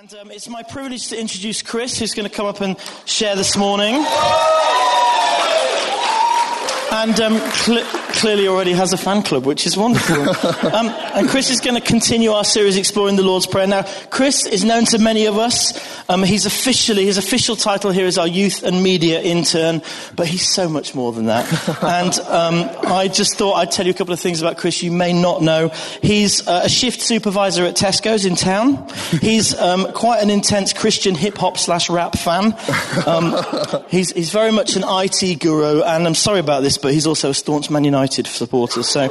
And um, it's my privilege to introduce Chris, who's going to come up and share this morning. And um, cl- clearly already has a fan club, which is wonderful. um, and Chris is going to continue our series exploring the Lord's Prayer. Now, Chris is known to many of us. Um, he's officially, his official title here is our youth and media intern, but he's so much more than that. and um, I just thought I'd tell you a couple of things about Chris you may not know. He's uh, a shift supervisor at Tesco's in town. He's um, quite an intense Christian hip hop slash rap fan. Um, he's, he's very much an IT guru, and I'm sorry about this, but he's also a staunch Man United supporter. So,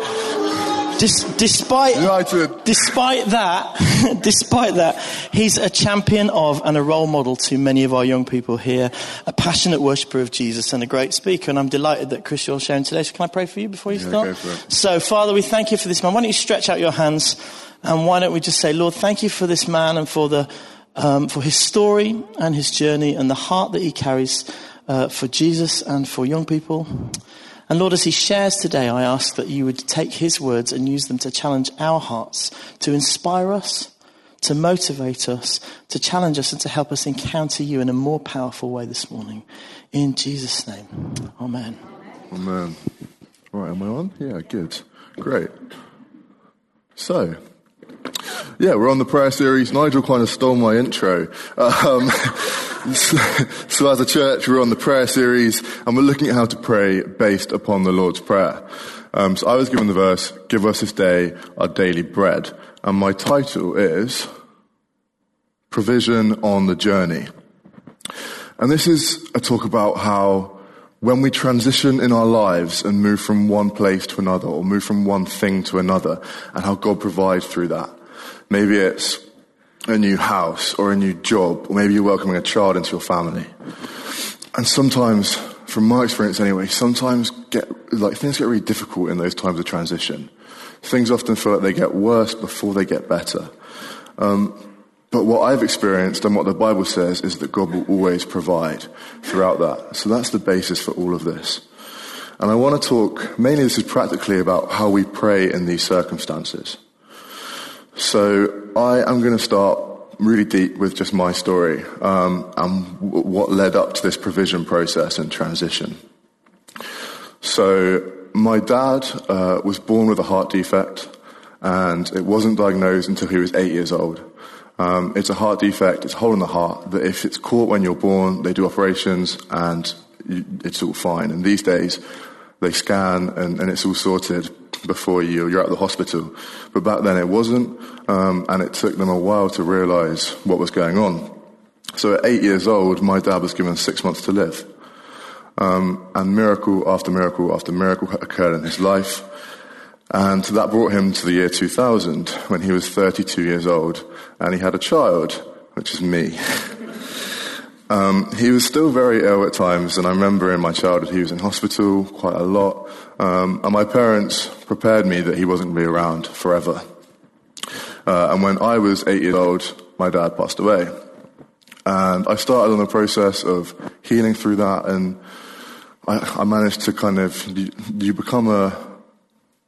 dis- despite United. despite that, despite that, he's a champion of and a role model to many of our young people here, a passionate worshipper of Jesus and a great speaker. And I'm delighted that Chris you're sharing today. So, can I pray for you before you Yeah, start? go for it. So, Father, we thank you for this man. Why don't you stretch out your hands, and why don't we just say, Lord, thank you for this man and for the um, for his story and his journey and the heart that he carries uh, for Jesus and for young people. And Lord, as he shares today, I ask that you would take his words and use them to challenge our hearts, to inspire us, to motivate us, to challenge us, and to help us encounter you in a more powerful way this morning. In Jesus' name, Amen. Amen. man. Right, am I on? Yeah, good. Great. So, yeah, we're on the prayer series. Nigel kind of stole my intro. Um, so, as a church, we're on the prayer series and we're looking at how to pray based upon the Lord's Prayer. Um, so I was given the verse, give us this day our daily bread. And my title is Provision on the Journey. And this is a talk about how when we transition in our lives and move from one place to another or move from one thing to another and how God provides through that. Maybe it's a new house or a new job or maybe you're welcoming a child into your family. And sometimes, from my experience anyway, sometimes get, like things get really difficult in those times of transition. Things often feel like they get worse before they get better. Um, but what I've experienced and what the Bible says is that God will always provide throughout that. So that's the basis for all of this. And I want to talk, mainly this is practically about how we pray in these circumstances. So I am going to start really deep with just my story um, and what led up to this provision process and transition. So my dad uh, was born with a heart defect and it wasn't diagnosed until he was eight years old. Um, it's a heart defect, it's a hole in the heart that if it's caught when you're born, they do operations and it's all fine. And these days, they scan and, and it's all sorted before you, you're at the hospital. But back then it wasn't, um, and it took them a while to realize what was going on. So at eight years old, my dad was given six months to live. Um, and miracle after miracle after miracle occurred in his life. And that brought him to the year 2000 when he was 32 years old and he had a child, which is me. Um, he was still very ill at times, and I remember in my childhood he was in hospital quite a lot. Um, and my parents prepared me that he wasn't going to be around forever. Uh, and when I was eight years old, my dad passed away. And I started on the process of healing through that, and I, I managed to kind of, you, you become a,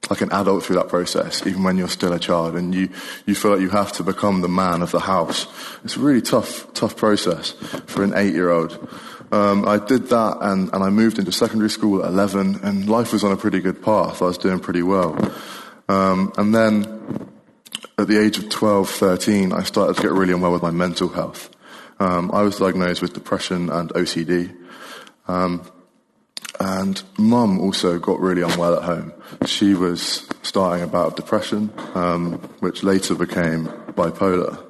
like an adult through that process, even when you're still a child, and you, you feel like you have to become the man of the house. It's a really tough, tough process for an eight-year-old. Um, I did that, and, and I moved into secondary school at 11, and life was on a pretty good path. I was doing pretty well. Um, and then, at the age of 12, 13, I started to get really unwell with my mental health. Um, I was diagnosed with depression and OCD. Um, and mum also got really unwell at home. She was starting a bout of depression, um, which later became bipolar.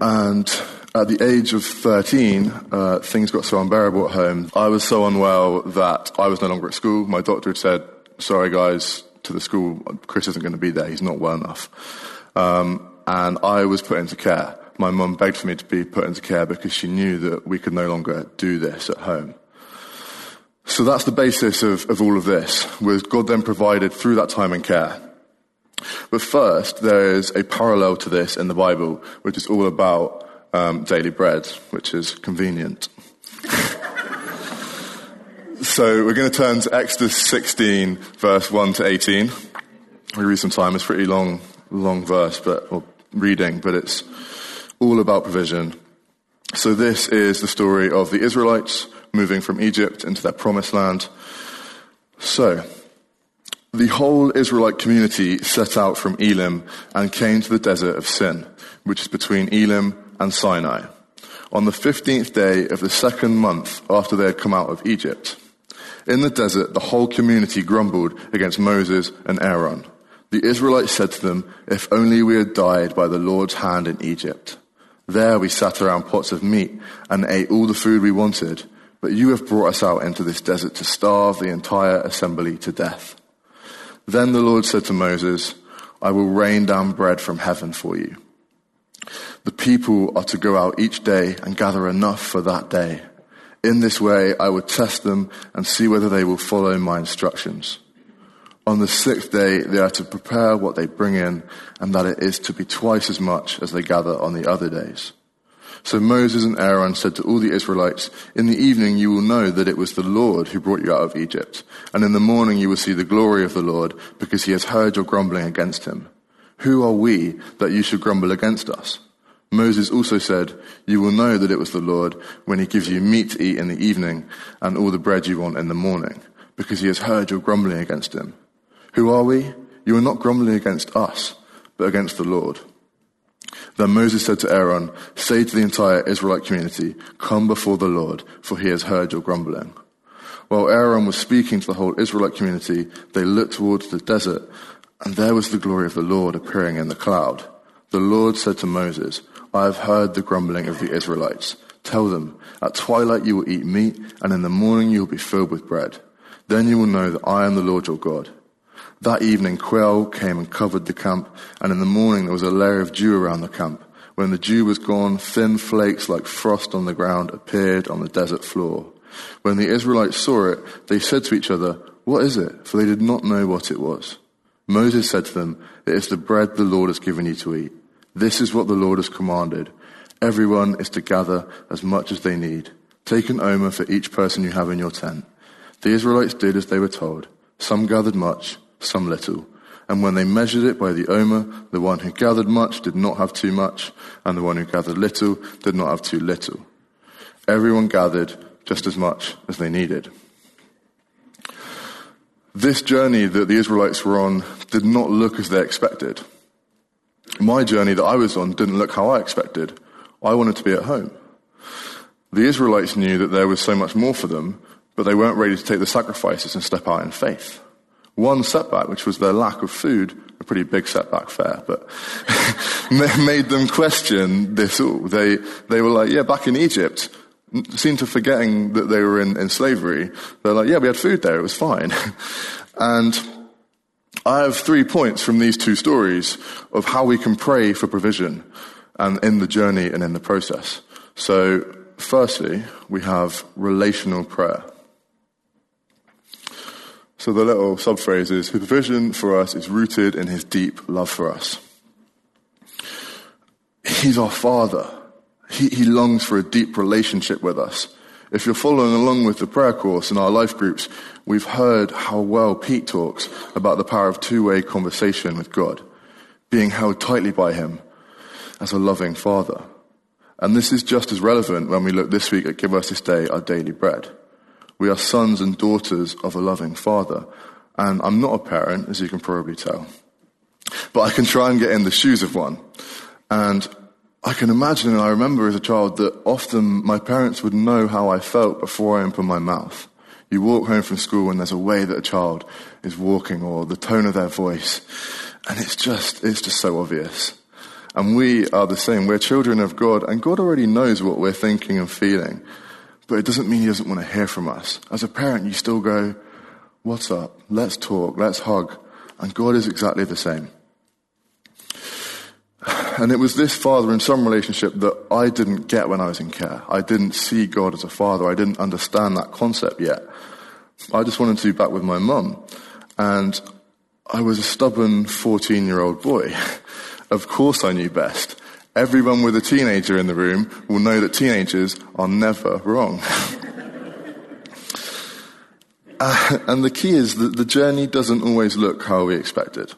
And at the age of 13, uh, things got so unbearable at home. I was so unwell that I was no longer at school. My doctor had said, sorry guys, to the school, Chris isn't going to be there. He's not well enough. Um, and I was put into care. My mum begged for me to be put into care because she knew that we could no longer do this at home. So that's the basis of, of all of this, was God then provided through that time and care. But first, there is a parallel to this in the Bible, which is all about um, daily bread, which is convenient. so we're going to turn to Exodus 16, verse 1 to 18. We read some time. It's a pretty long, long verse, but or reading, but it's all about provision. So this is the story of the Israelites moving from Egypt into their promised land. So, the whole Israelite community set out from Elim and came to the desert of Sin, which is between Elim and Sinai, on the 15th day of the second month after they had come out of Egypt. In the desert, the whole community grumbled against Moses and Aaron. The Israelites said to them, If only we had died by the Lord's hand in Egypt. There we sat around pots of meat and ate all the food we wanted, but you have brought us out into this desert to starve the entire assembly to death. Then the Lord said to Moses, I will rain down bread from heaven for you. People are to go out each day and gather enough for that day. In this way, I will test them and see whether they will follow my instructions. On the sixth day, they are to prepare what they bring in, and that it is to be twice as much as they gather on the other days. So Moses and Aaron said to all the Israelites, In the evening you will know that it was the Lord who brought you out of Egypt, and in the morning you will see the glory of the Lord, because he has heard your grumbling against him. Who are we that you should grumble against us? Moses also said, You will know that it was the Lord when he gives you meat to eat in the evening and all the bread you want in the morning, because he has heard your grumbling against him. Who are we? You are not grumbling against us, but against the Lord. Then Moses said to Aaron, Say to the entire Israelite community, Come before the Lord, for he has heard your grumbling. While Aaron was speaking to the whole Israelite community, they looked towards the desert, and there was the glory of the Lord appearing in the cloud. The Lord said to Moses, I have heard the grumbling of the Israelites. Tell them, at twilight you will eat meat, and in the morning you will be filled with bread. Then you will know that I am the Lord your God. That evening, quail came and covered the camp, and in the morning there was a layer of dew around the camp. When the dew was gone, thin flakes like frost on the ground appeared on the desert floor. When the Israelites saw it, they said to each other, What is it? For they did not know what it was. Moses said to them, It is the bread the Lord has given you to eat. This is what the Lord has commanded. Everyone is to gather as much as they need. Take an omer for each person you have in your tent. The Israelites did as they were told. Some gathered much, some little. And when they measured it by the omer, the one who gathered much did not have too much, and the one who gathered little did not have too little. Everyone gathered just as much as they needed. This journey that the Israelites were on did not look as they expected. My journey that I was on didn't look how I expected. I wanted to be at home. The Israelites knew that there was so much more for them, but they weren't ready to take the sacrifices and step out in faith. One setback, which was their lack of food, a pretty big setback, fair, but made them question this all. They, they were like, yeah, back in Egypt, seemed to forgetting that they were in, in slavery. They're like, yeah, we had food there, it was fine. and I have three points from these two stories of how we can pray for provision and in the journey and in the process. So, firstly, we have relational prayer. So the little subphrase is, his provision for us is rooted in his deep love for us. He's our father. He, he longs for a deep relationship with us. If you're following along with the prayer course in our life groups, we've heard how well Pete talks about the power of two-way conversation with God, being held tightly by him as a loving father. And this is just as relevant when we look this week at Give Us This Day Our Daily Bread. We are sons and daughters of a loving father. And I'm not a parent, as you can probably tell. But I can try and get in the shoes of one. And I can imagine, and I remember as a child, that often my parents would know how I felt before I opened my mouth. You walk home from school and there's a way that a child is walking or the tone of their voice. And it's just, it's just so obvious. And we are the same. We're children of God and God already knows what we're thinking and feeling but it doesn't mean he doesn't want to hear from us. As a parent, you still go, What's up? Let's talk, let's hug. And God is exactly the same. And it was this father and son relationship that I didn't get when I was in care. I didn't see God as a father. I didn't understand that concept yet. I just wanted to be back with my mum. And I was a stubborn 14 year old boy. of course I knew best. Everyone with a teenager in the room will know that teenagers are never wrong. uh, and the key is that the journey doesn't always look how we expected.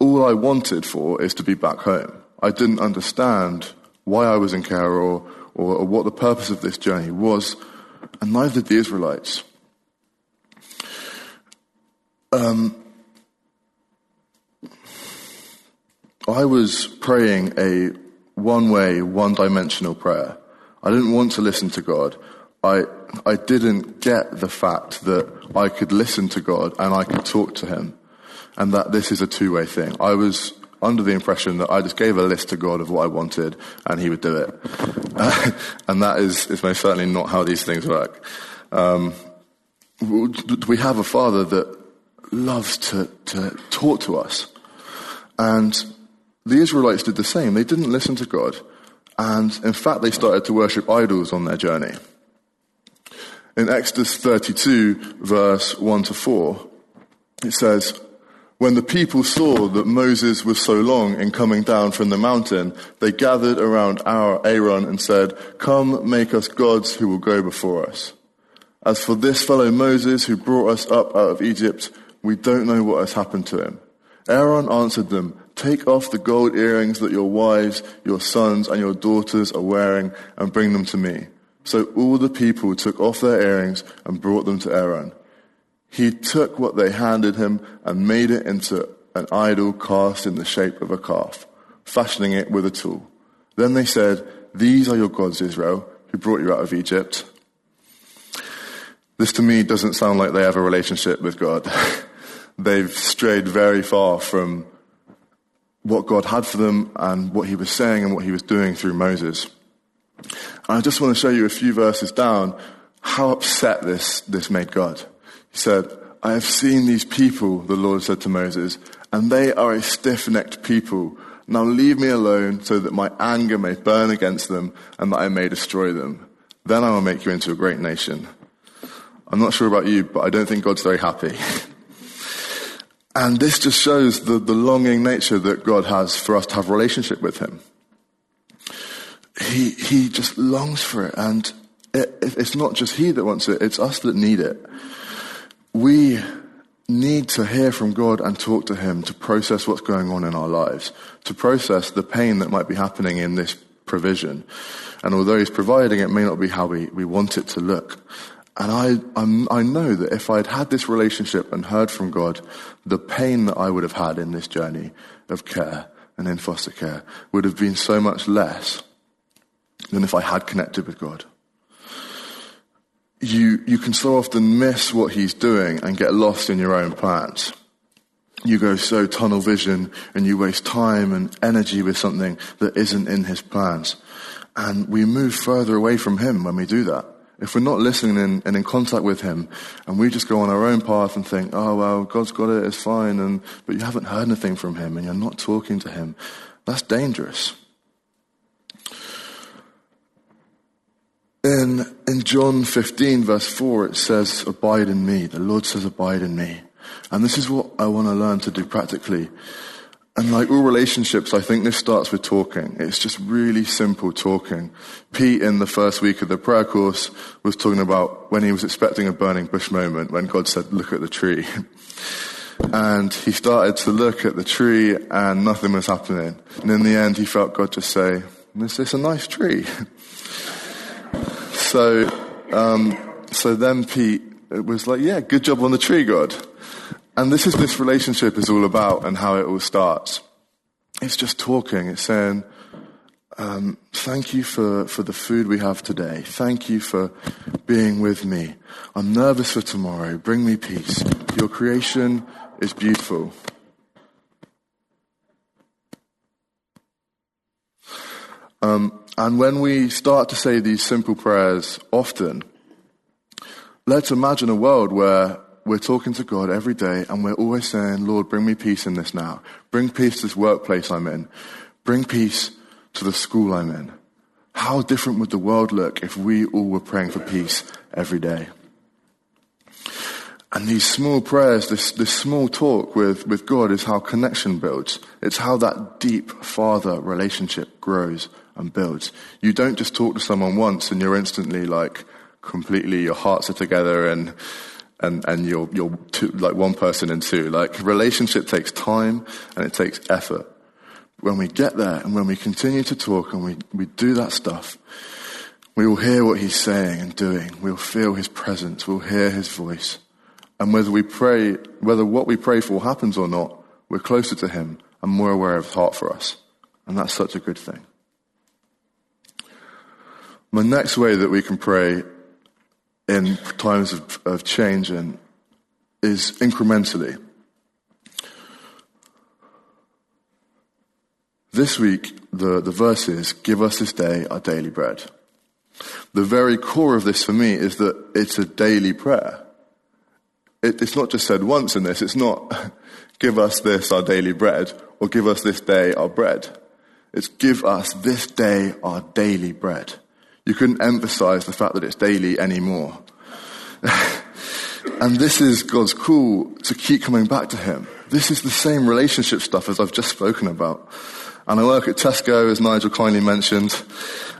All I wanted for is to be back home. I didn't understand why I was in care or, or, or what the purpose of this journey was, and neither did the Israelites. Um, I was praying a one way, one dimensional prayer. I didn't want to listen to God. I, I didn't get the fact that I could listen to God and I could talk to Him and that this is a two way thing. I was under the impression that I just gave a list to God of what I wanted and He would do it. and that is, is most certainly not how these things work. Um, we have a Father that loves to, to talk to us. And the Israelites did the same. They didn't listen to God. And in fact, they started to worship idols on their journey. In Exodus 32, verse 1 to 4, it says, When the people saw that Moses was so long in coming down from the mountain, they gathered around Aaron and said, Come, make us gods who will go before us. As for this fellow Moses who brought us up out of Egypt, we don't know what has happened to him. Aaron answered them, Take off the gold earrings that your wives, your sons, and your daughters are wearing and bring them to me. So all the people took off their earrings and brought them to Aaron. He took what they handed him and made it into an idol cast in the shape of a calf, fashioning it with a tool. Then they said, These are your gods, Israel, who brought you out of Egypt. This to me doesn't sound like they have a relationship with God. They've strayed very far from what God had for them and what he was saying and what he was doing through Moses. And I just want to show you a few verses down how upset this, this made God. He said, I have seen these people, the Lord said to Moses, and they are a stiff necked people. Now leave me alone so that my anger may burn against them and that I may destroy them. Then I will make you into a great nation. I'm not sure about you, but I don't think God's very happy. and this just shows the, the longing nature that God has for us to have relationship with Him he, he just longs for it. And it, it's not just he that wants it, it's us that need it. We need to hear from God and talk to him to process what's going on in our lives, to process the pain that might be happening in this provision. And although he's providing, it may not be how we, we want it to look. And I, I'm, i know that if I'd had this relationship and heard from God, the pain that I would have had in this journey of care and in foster care would have been so much less than if I had connected with God. You, you can so often miss what He's doing and get lost in your own plans. You go so tunnel vision and you waste time and energy with something that isn't in His plans. And we move further away from Him when we do that. If we're not listening in, and in contact with Him, and we just go on our own path and think, oh, well, God's got it, it's fine, and, but you haven't heard anything from Him and you're not talking to Him, that's dangerous. In, in John 15, verse 4, it says, Abide in me. The Lord says, Abide in me. And this is what I want to learn to do practically. And like all relationships, I think this starts with talking. It's just really simple talking. Pete, in the first week of the prayer course, was talking about when he was expecting a burning bush moment, when God said, Look at the tree. and he started to look at the tree, and nothing was happening. And in the end, he felt God just say, Is this a nice tree? so, um, so then Pete was like, yeah, good job on the tree, God. And this is this relationship is all about and how it all starts. It's just talking. It's saying, um, thank you for, for the food we have today. Thank you for being with me. I'm nervous for tomorrow. Bring me peace. Your creation is beautiful. Um, and when we start to say these simple prayers often, let's imagine a world where we're talking to God every day and we're always saying, Lord, bring me peace in this now. Bring peace to this workplace I'm in. Bring peace to the school I'm in. How different would the world look if we all were praying for peace every day? And these small prayers, this, this small talk with, with God is how connection builds. It's how that deep father relationship grows and builds. You don't just talk to someone once and you're instantly like completely your hearts are together and and and you're you're two, like one person in two. Like relationship takes time and it takes effort. when we get there and when we continue to talk and we, we do that stuff, we will hear what he's saying and doing. We'll feel his presence. We'll hear his voice. And whether we pray, whether what we pray for happens or not, we're closer to him and more aware of his heart for us. And that's such a good thing. The next way that we can pray in times of, of change and is incrementally. This week, the, the verse is, give us this day our daily bread. The very core of this for me is that it's a daily prayer. It, it's not just said once in this. It's not, give us this our daily bread, or give us this day our bread. It's give us this day our daily bread. You couldn't emphasize the fact that it's daily anymore. and this is God's call to keep coming back to Him. This is the same relationship stuff as I've just spoken about. And I work at Tesco, as Nigel kindly mentioned,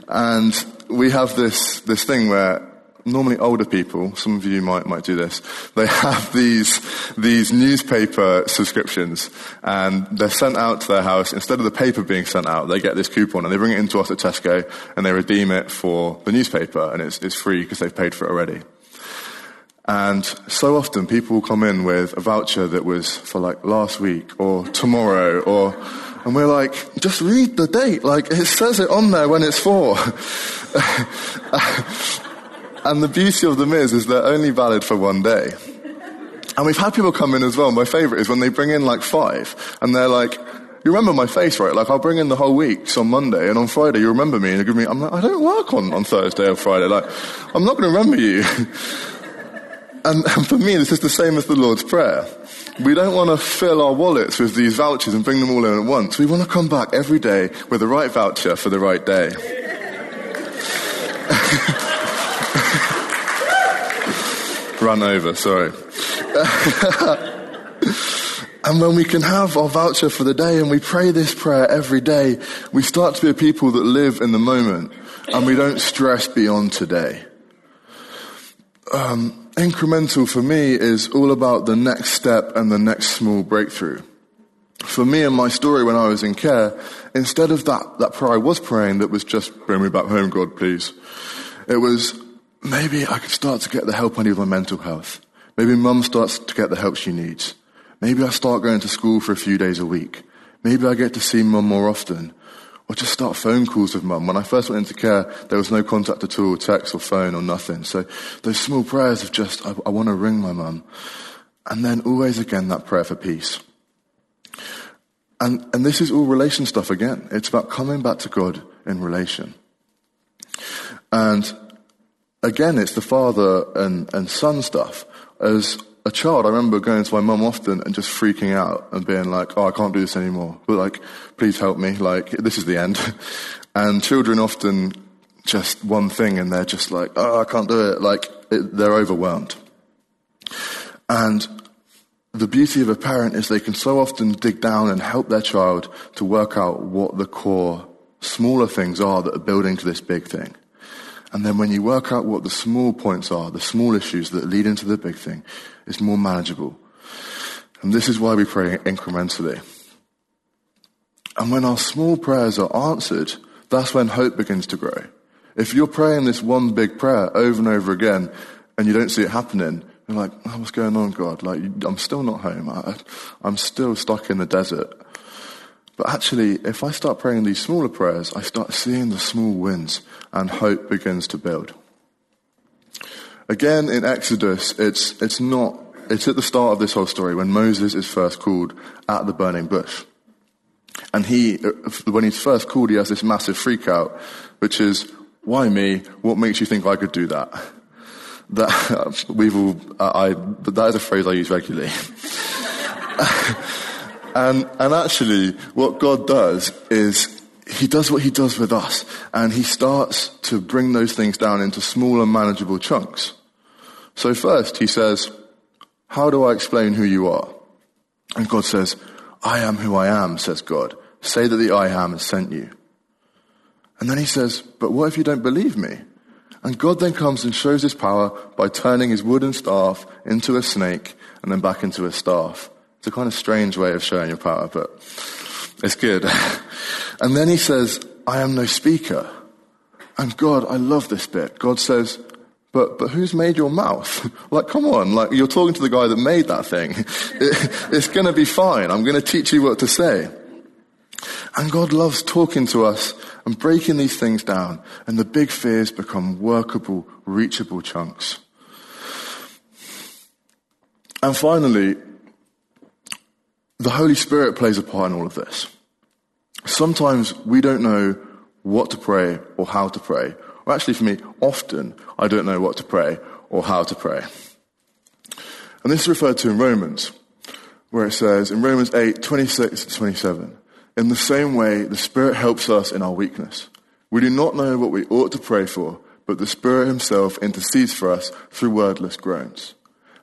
and we have this, this thing where normally older people, some of you might, might do this, they have these, these newspaper subscriptions and they're sent out to their house. Instead of the paper being sent out, they get this coupon and they bring it into us at Tesco and they redeem it for the newspaper and it's, it's free because they've paid for it already. And so often people will come in with a voucher that was for like last week or tomorrow or, and we're like, just read the date. Like it says it on there when it's for. And the beauty of them is, is they're only valid for one day. And we've had people come in as well. My favorite is when they bring in like five and they're like, you remember my face, right? Like I'll bring in the whole week on Monday and on Friday you remember me and you give me, I'm like, I don't work on, on Thursday or Friday. Like, I'm not going to remember you. and, and for me, this is the same as the Lord's Prayer. We don't want to fill our wallets with these vouchers and bring them all in at once. We want to come back every day with the right voucher for the right day. Run over, sorry. and when we can have our voucher for the day and we pray this prayer every day, we start to be a people that live in the moment and we don't stress beyond today. Um, incremental for me is all about the next step and the next small breakthrough. For me and my story when I was in care, instead of that, that prayer I was praying that was just, bring me back home, God, please. It was, maybe I could start to get the help I need with my mental health. Maybe mum starts to get the help she needs. Maybe I start going to school for a few days a week. Maybe I get to see mum more often. Or just start phone calls with mum. When I first went into care, there was no contact at all, text or phone or nothing. So those small prayers of just, I, I want to ring my mum. And then always again that prayer for peace. And, and this is all relation stuff again. It's about coming back to God in relation. And again, it's the father and, and son stuff. As a child, I remember going to my mum often and just freaking out and being like, oh, I can't do this anymore. But like, please help me. Like, this is the end. and children often just one thing and they're just like, oh, I can't do it. Like, it, they're overwhelmed. And the beauty of a parent is they can so often dig down and help their child to work out what the core smaller things are that are building to this big thing. And then when you work out what the small points are, the small issues that lead into the big thing, it's more manageable. And this is why we pray incrementally. And when our small prayers are answered, that's when hope begins to grow. If you're praying this one big prayer over and over again and you don't see it happening, you're like, oh, what's going on, God? Like, I'm still not home. I, I'm still stuck in the desert. But actually, if I start praying these smaller prayers, I start seeing the small wins and hope begins to build. Again, in Exodus, it's, it's not, it's at the start of this whole story when Moses is first called at the burning bush. And he, uh, when he's first called, he has this massive freak out, which is, why me? What makes you think I could do that? That, we've all, I, that is a phrase I use regularly. And, and actually, what God does is He does what He does with us, and He starts to bring those things down into smaller, manageable chunks. So first, He says, how do I explain who you are? And God says, I am who I am, says God. Say that the I am has sent you. And then he says, but what if you don't believe me? And God then comes and shows his power by turning his wooden staff into a snake and then back into a staff. It's a kind of strange way of showing your power, but It's good. and then he says, I am no speaker. And God, I love this bit. God says, but, but who's made your mouth? like, come on, like, you're talking to the guy that made that thing. It, it's gonna be fine. I'm gonna teach you what to say. And God loves talking to us and breaking these things down, and the big fears become workable, reachable chunks. And finally, the Holy Spirit plays a part in all of this. Sometimes we don't know what to pray or how to pray. Or actually, for me, often I don't know what to pray or how to pray. And this is referred to in Romans, where it says in Romans 8 26 to 27, in the same way, the Spirit helps us in our weakness. We do not know what we ought to pray for, but the Spirit Himself intercedes for us through wordless groans.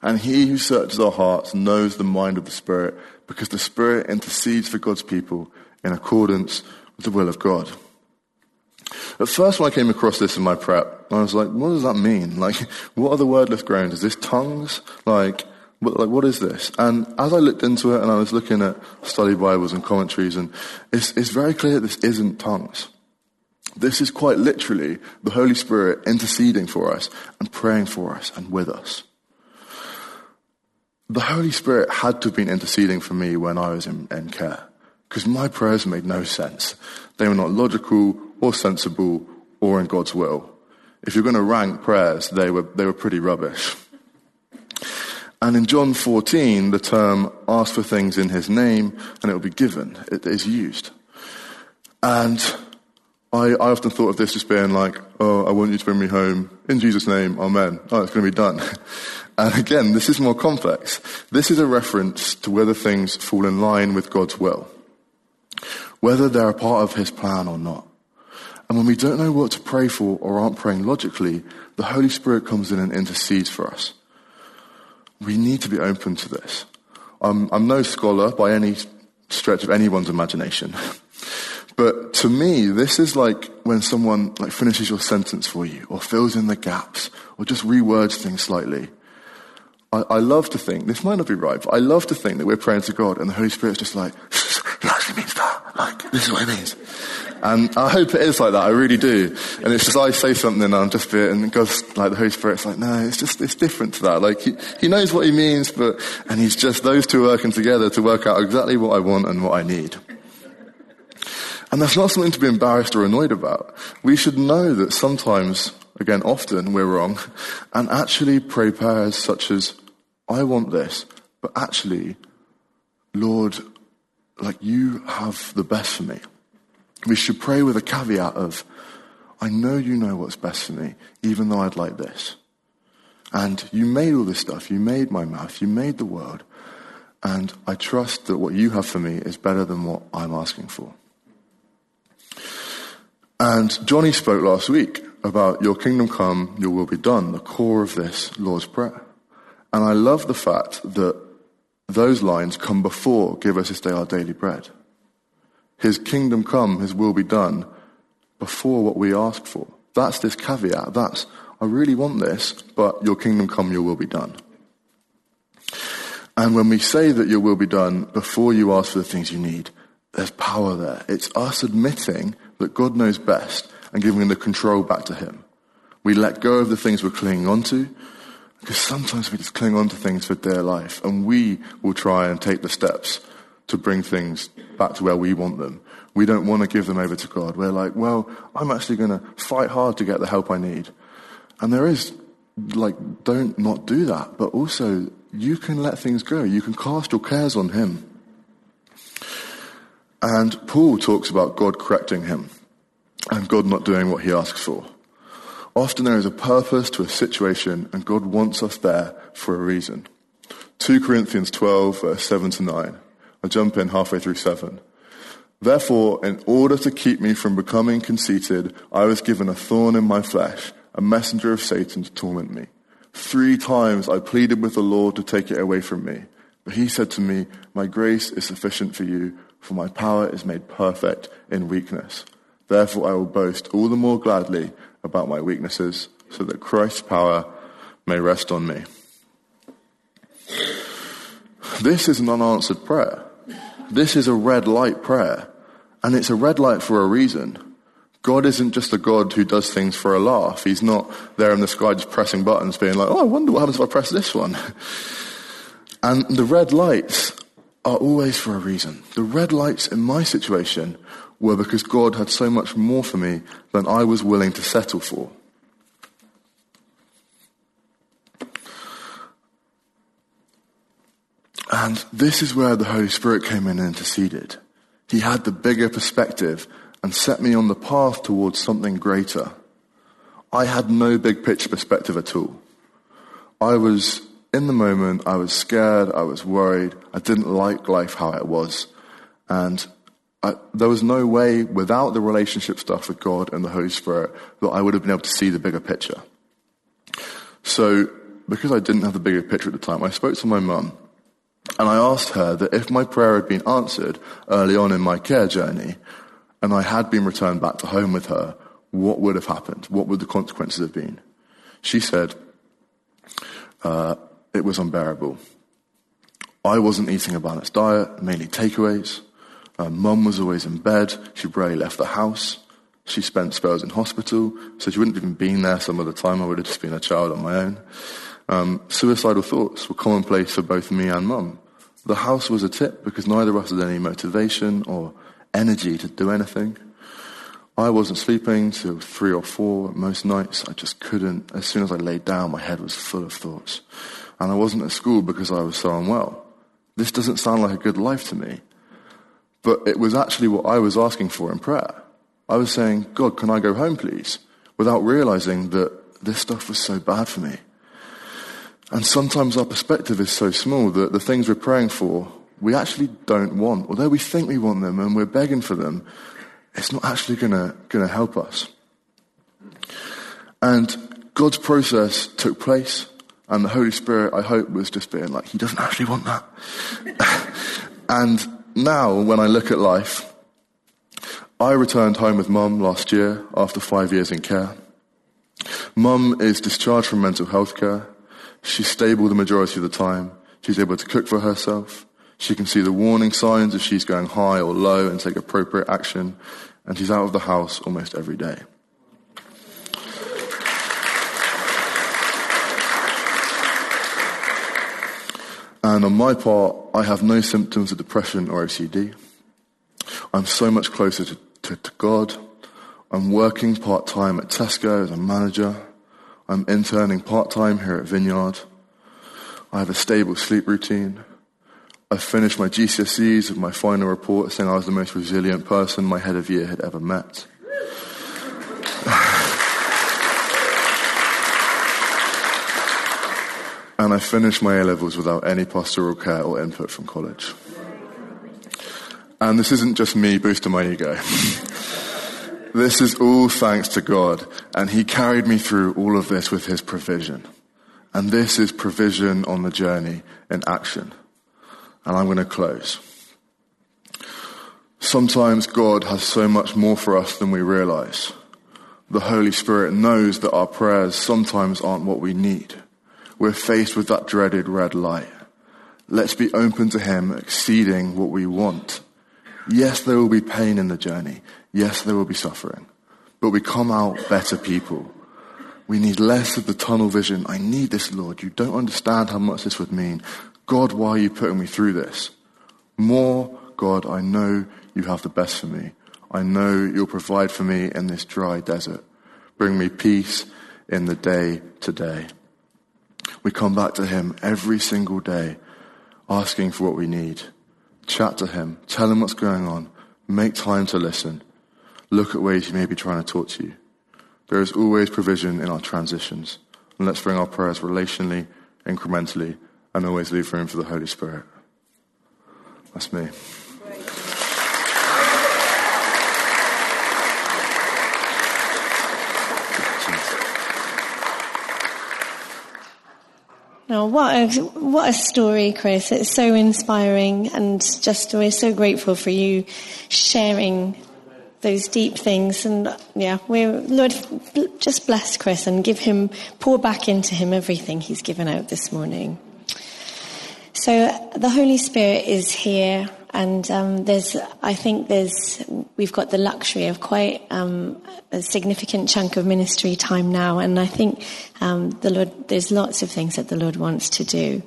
And He who searches our hearts knows the mind of the Spirit, because the Spirit intercedes for God's people in accordance with the will of God. At first, when I came across this in my prep, I was like, what does that mean? Like, what are the wordless groans? Is this tongues? Like, what, like, what is this? And as I looked into it and I was looking at study Bibles and commentaries, and it's, it's very clear that this isn't tongues. This is quite literally the Holy Spirit interceding for us and praying for us and with us. The Holy Spirit had to have been interceding for me when I was in, in care because my prayers made no sense. They were not logical or sensible or in God's will. If you're going to rank prayers, they were, they were pretty rubbish. And in John 14, the term ask for things in his name and it will be given it is used. And I, I often thought of this as being like, oh, I want you to bring me home in Jesus' name, amen. Oh, it's going to be done. And again, this is more complex. This is a reference to whether things fall in line with God's will whether they're a part of his plan or not. And when we don't know what to pray for or aren't praying logically, the Holy Spirit comes in and intercedes for us. We need to be open to this. I'm, I'm no scholar by any stretch of anyone's imagination. But to me, this is like when someone like finishes your sentence for you, or fills in the gaps, or just rewords things slightly. I, I love to think, this might not be right, but I love to think that we're praying to God and the Holy Spirit's just like, actually means that. Like, this is what it means. And I hope it is like that. I really do. And it's just I say something and I'm just bit, and God's like the Holy Spirit's like, no, it's just it's different to that. Like he, he knows what he means, but and he's just those two working together to work out exactly what I want and what I need. And that's not something to be embarrassed or annoyed about. We should know that sometimes, again, often we're wrong, and actually pray prayers such as, I want this, but actually, Lord, like you have the best for me. We should pray with a caveat of, I know you know what's best for me, even though I'd like this. And you made all this stuff. You made my mouth. You made the world. And I trust that what you have for me is better than what I'm asking for. And Johnny spoke last week about your kingdom come, your will be done, the core of this Lord's Prayer. And I love the fact that those lines come before give us this day our daily bread. His kingdom come, his will be done before what we ask for. That's this caveat. That's, I really want this, but your kingdom come, your will be done. And when we say that your will be done before you ask for the things you need, there's power there. It's us admitting that God knows best and giving the control back to him. We let go of the things we're clinging onto because sometimes we just cling on to things for dear life and we will try and take the steps to bring things back to where we want them. We don't want to give them over to God. We're like, well, I'm actually going to fight hard to get the help I need. And there is, like, don't not do that. But also, you can let things go. You can cast your cares on Him. And Paul talks about God correcting him and God not doing what he asks for. Often there is a purpose to a situation and God wants us there for a reason. 2 Corinthians 12 verse 7 to 9. I'll jump in halfway through 7. Therefore, in order to keep me from becoming conceited, I was given a thorn in my flesh, a messenger of Satan to torment me. Three times I pleaded with the Lord to take it away from me. But he said to me, My grace is sufficient for you, for my power is made perfect in weakness. Therefore I will boast all the more gladly about my weaknesses, so that Christ's power may rest on me. This is an unanswered prayer. This is a red light prayer, and it's a red light for a reason. God isn't just a God who does things for a laugh. He's not there in the sky just pressing buttons, being like, oh, I wonder what happens if I press this one. And the red lights are always for a reason. The red lights in my situation were because God had so much more for me than I was willing to settle for. And this is where the Holy Spirit came in and interceded. He had the bigger perspective and set me on the path towards something greater. I had no big picture perspective at all. I was in the moment, I was scared, I was worried, I didn't like life how it was. And I, there was no way without the relationship stuff with God and the Holy Spirit that I would have been able to see the bigger picture. So, because I didn't have the bigger picture at the time, I spoke to my mum and I asked her that if my prayer had been answered early on in my care journey and I had been returned back to home with her, what would have happened? What would the consequences have been? She said, uh, it was unbearable. I wasn't eating a balanced diet, mainly takeaways. Mum was always in bed. She rarely left the house. She spent spells in hospital, so she wouldn't have even been there some of the time. I would have just been a child on my own. Um, suicidal thoughts were commonplace for both me and Mum. The house was a tip because neither of us had any motivation or energy to do anything. I wasn't sleeping till three or four most nights. I just couldn't. As soon as I laid down, my head was full of thoughts. And I wasn't at school because I was so unwell. This doesn't sound like a good life to me. But it was actually what I was asking for in prayer. I was saying, God, can I go home, please? Without realizing that this stuff was so bad for me. And sometimes our perspective is so small that the things we're praying for, we actually don't want. Although we think we want them and we're begging for them, it's not actually gonna, gonna help us. And God's process took place, and the Holy Spirit, I hope, was just being like, He doesn't actually want that. and now, when I look at life, I returned home with mum last year after five years in care. Mum is discharged from mental health care. She's stable the majority of the time. She's able to cook for herself. She can see the warning signs if she's going high or low and take appropriate action. And she's out of the house almost every day. And on my part, I have no symptoms of depression or OCD. I'm so much closer to, to, to God. I'm working part time at Tesco as a manager. I'm interning part time here at Vineyard. I have a stable sleep routine. I finished my GCSEs with my final report saying I was the most resilient person my head of year had ever met. I finished my A levels without any pastoral care or input from college. And this isn't just me boosting my ego. This is all thanks to God, and He carried me through all of this with His provision. And this is provision on the journey in action. And I'm going to close. Sometimes God has so much more for us than we realize. The Holy Spirit knows that our prayers sometimes aren't what we need. We're faced with that dreaded red light. Let's be open to Him exceeding what we want. Yes, there will be pain in the journey. Yes, there will be suffering, but we come out better people. We need less of the tunnel vision. I need this, Lord. You don't understand how much this would mean. God, why are you putting me through this? More, God, I know you have the best for me. I know you'll provide for me in this dry desert. Bring me peace in the day to day. We come back to Him every single day, asking for what we need. Chat to Him. Tell Him what's going on. Make time to listen look at ways he may be trying to talk to you. There is always provision in our transitions. And let's bring our prayers relationally, incrementally, and always leave room for the Holy Spirit. That's me. Now, what a, what a story, Chris. It's so inspiring and just we're so grateful for you sharing those deep things. And yeah, we're, Lord, just bless Chris and give him, pour back into him everything he's given out this morning. So the Holy Spirit is here, and um, there's, I think there's, we've got the luxury of quite um, a significant chunk of ministry time now, and I think um, the Lord, there's lots of things that the Lord wants to do.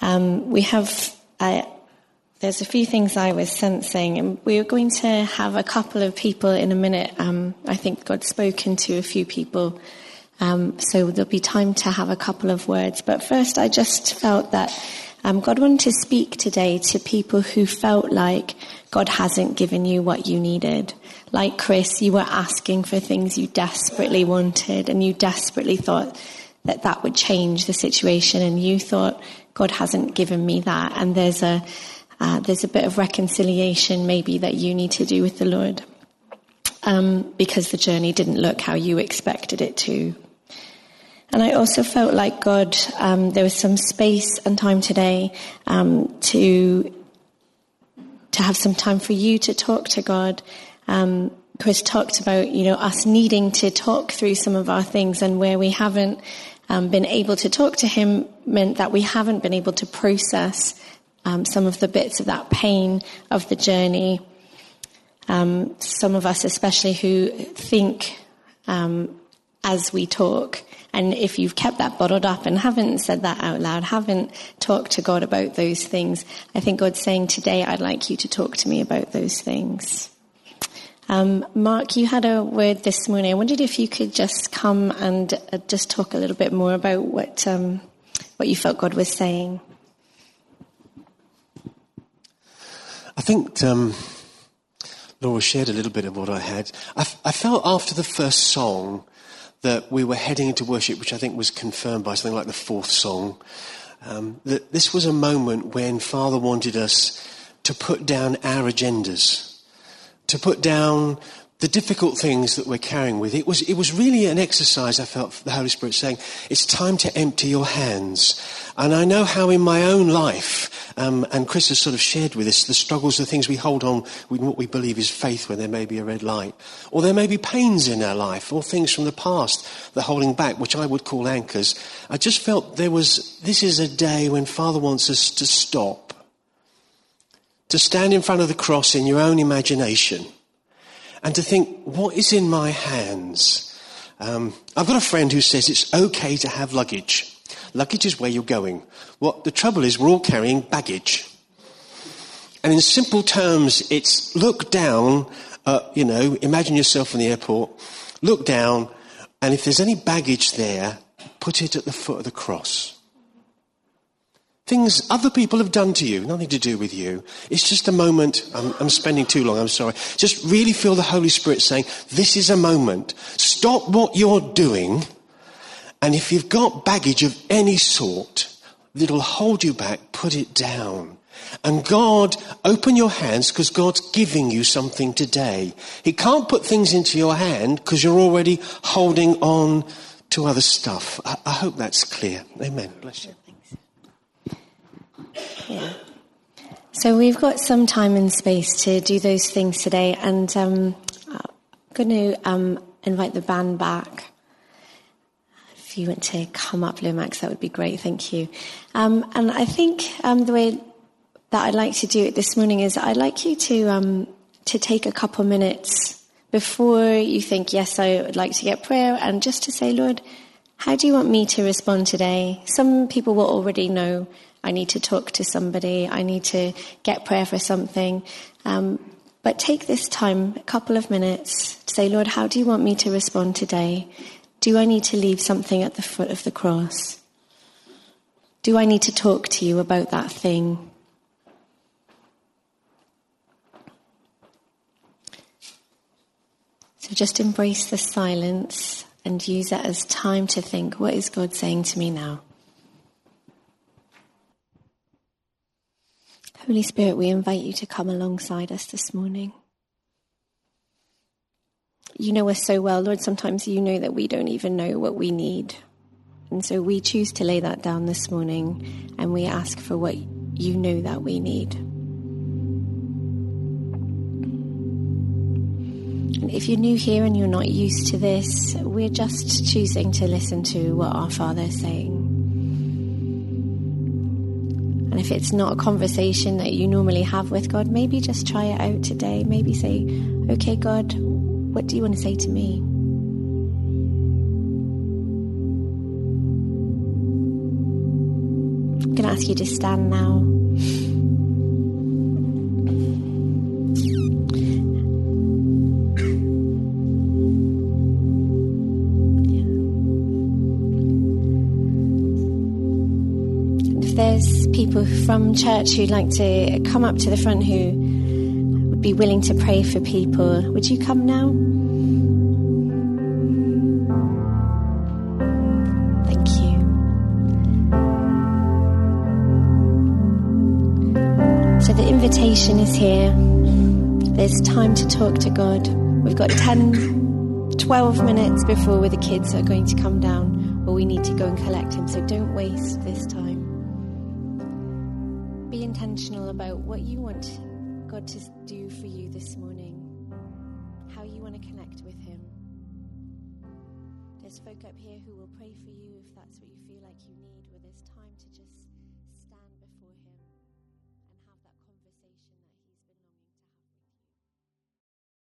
Um, we have, there's a few things I was sensing, and we are going to have a couple of people in a minute. Um, I think God's spoken to a few people. Um, so there'll be time to have a couple of words. But first, I just felt that um, God wanted to speak today to people who felt like God hasn't given you what you needed. Like Chris, you were asking for things you desperately wanted and you desperately thought that that would change the situation and you thought, God hasn't given me that. And there's a, uh, there's a bit of reconciliation maybe that you need to do with the Lord. Um, because the journey didn't look how you expected it to. And I also felt like God, um, there was some space and time today um, to to have some time for you to talk to God. Um, Chris talked about, you know, us needing to talk through some of our things, and where we haven't um, been able to talk to Him meant that we haven't been able to process um, some of the bits of that pain of the journey. Um, some of us, especially who think as we talk. And if you've kept that bottled up and haven't said that out loud, haven't talked to God about those things, I think God's saying today, I'd like you to talk to me about those things. Um, Mark, you had a word this morning. I wondered if you could just come and uh, just talk a little bit more about what um, what you felt God was saying. I think um, Laura shared a little bit of what I had. I, f- I felt after the first song that we were heading into worship, which I think was confirmed by something like the fourth song, um, that this was a moment when Father wanted us to put down our agendas, to put down the difficult things that we're carrying with. It was, it was really an exercise, I felt the Holy Spirit saying, it's time to empty your hands. And I know how in my own life, um, and Chris has sort of shared with us the struggles, the things we hold on with what we believe is faith when there may be a red light. Or there may be pains in our life, or things from the past that holding back, which I would call anchors. I just felt there was, this is a day when Father wants us to stop. To stand in front of the cross in your own imagination and to think, what is in my hands? Um, I've got a friend who says it's okay to have luggage. Luggage is where you're going. What the trouble is, we're all carrying baggage. And in simple terms, it's look down, uh, you know, imagine yourself in the airport, look down, and if there's any baggage there, put it at the foot of the cross. Things other people have done to you, nothing to do with you. It's just a moment. I'm, I'm, spending too long, I'm sorry. Just really feel the Holy Spirit saying, This is a moment. Stop what you're doing. And if you've got baggage of any sort that'll hold you back, put it down. And God, open your hands because God's giving you something today. He can't put things into your hand because you're already holding on to other stuff. I, I hope that's clear. Amen. Bless you. Yeah. So we've got some time and space to do those things today, and um, I'm going to um, invite the band back. If you want to come up, Lomax, that would be great. Thank you. Um, and I think um, the way that I'd like to do it this morning is I'd like you to um, to take a couple minutes before you think, yes, I would like to get prayer, and just to say, Lord, how do you want me to respond today? Some people will already know I need to talk to somebody, I need to get prayer for something. Um, but take this time, a couple of minutes, to say, Lord, how do you want me to respond today? Do I need to leave something at the foot of the cross? Do I need to talk to you about that thing? So just embrace the silence and use it as time to think, what is God saying to me now? Holy Spirit, we invite you to come alongside us this morning. You know us so well, Lord. Sometimes you know that we don't even know what we need. And so we choose to lay that down this morning and we ask for what you know that we need. And if you're new here and you're not used to this, we're just choosing to listen to what our Father is saying. And if it's not a conversation that you normally have with God, maybe just try it out today. Maybe say, okay, God, what do you want to say to me? I'm going to ask you to stand now. People from church who'd like to come up to the front who would be willing to pray for people, would you come now? Thank you. So the invitation is here. There's time to talk to God. We've got 10, 12 minutes before the kids are going to come down or we need to go and collect him. So don't waste this time intentional about what you want God to do for you this morning, how you want to connect with Him. There's folk up here who will pray for you if that's what you feel like you need, where there's time to just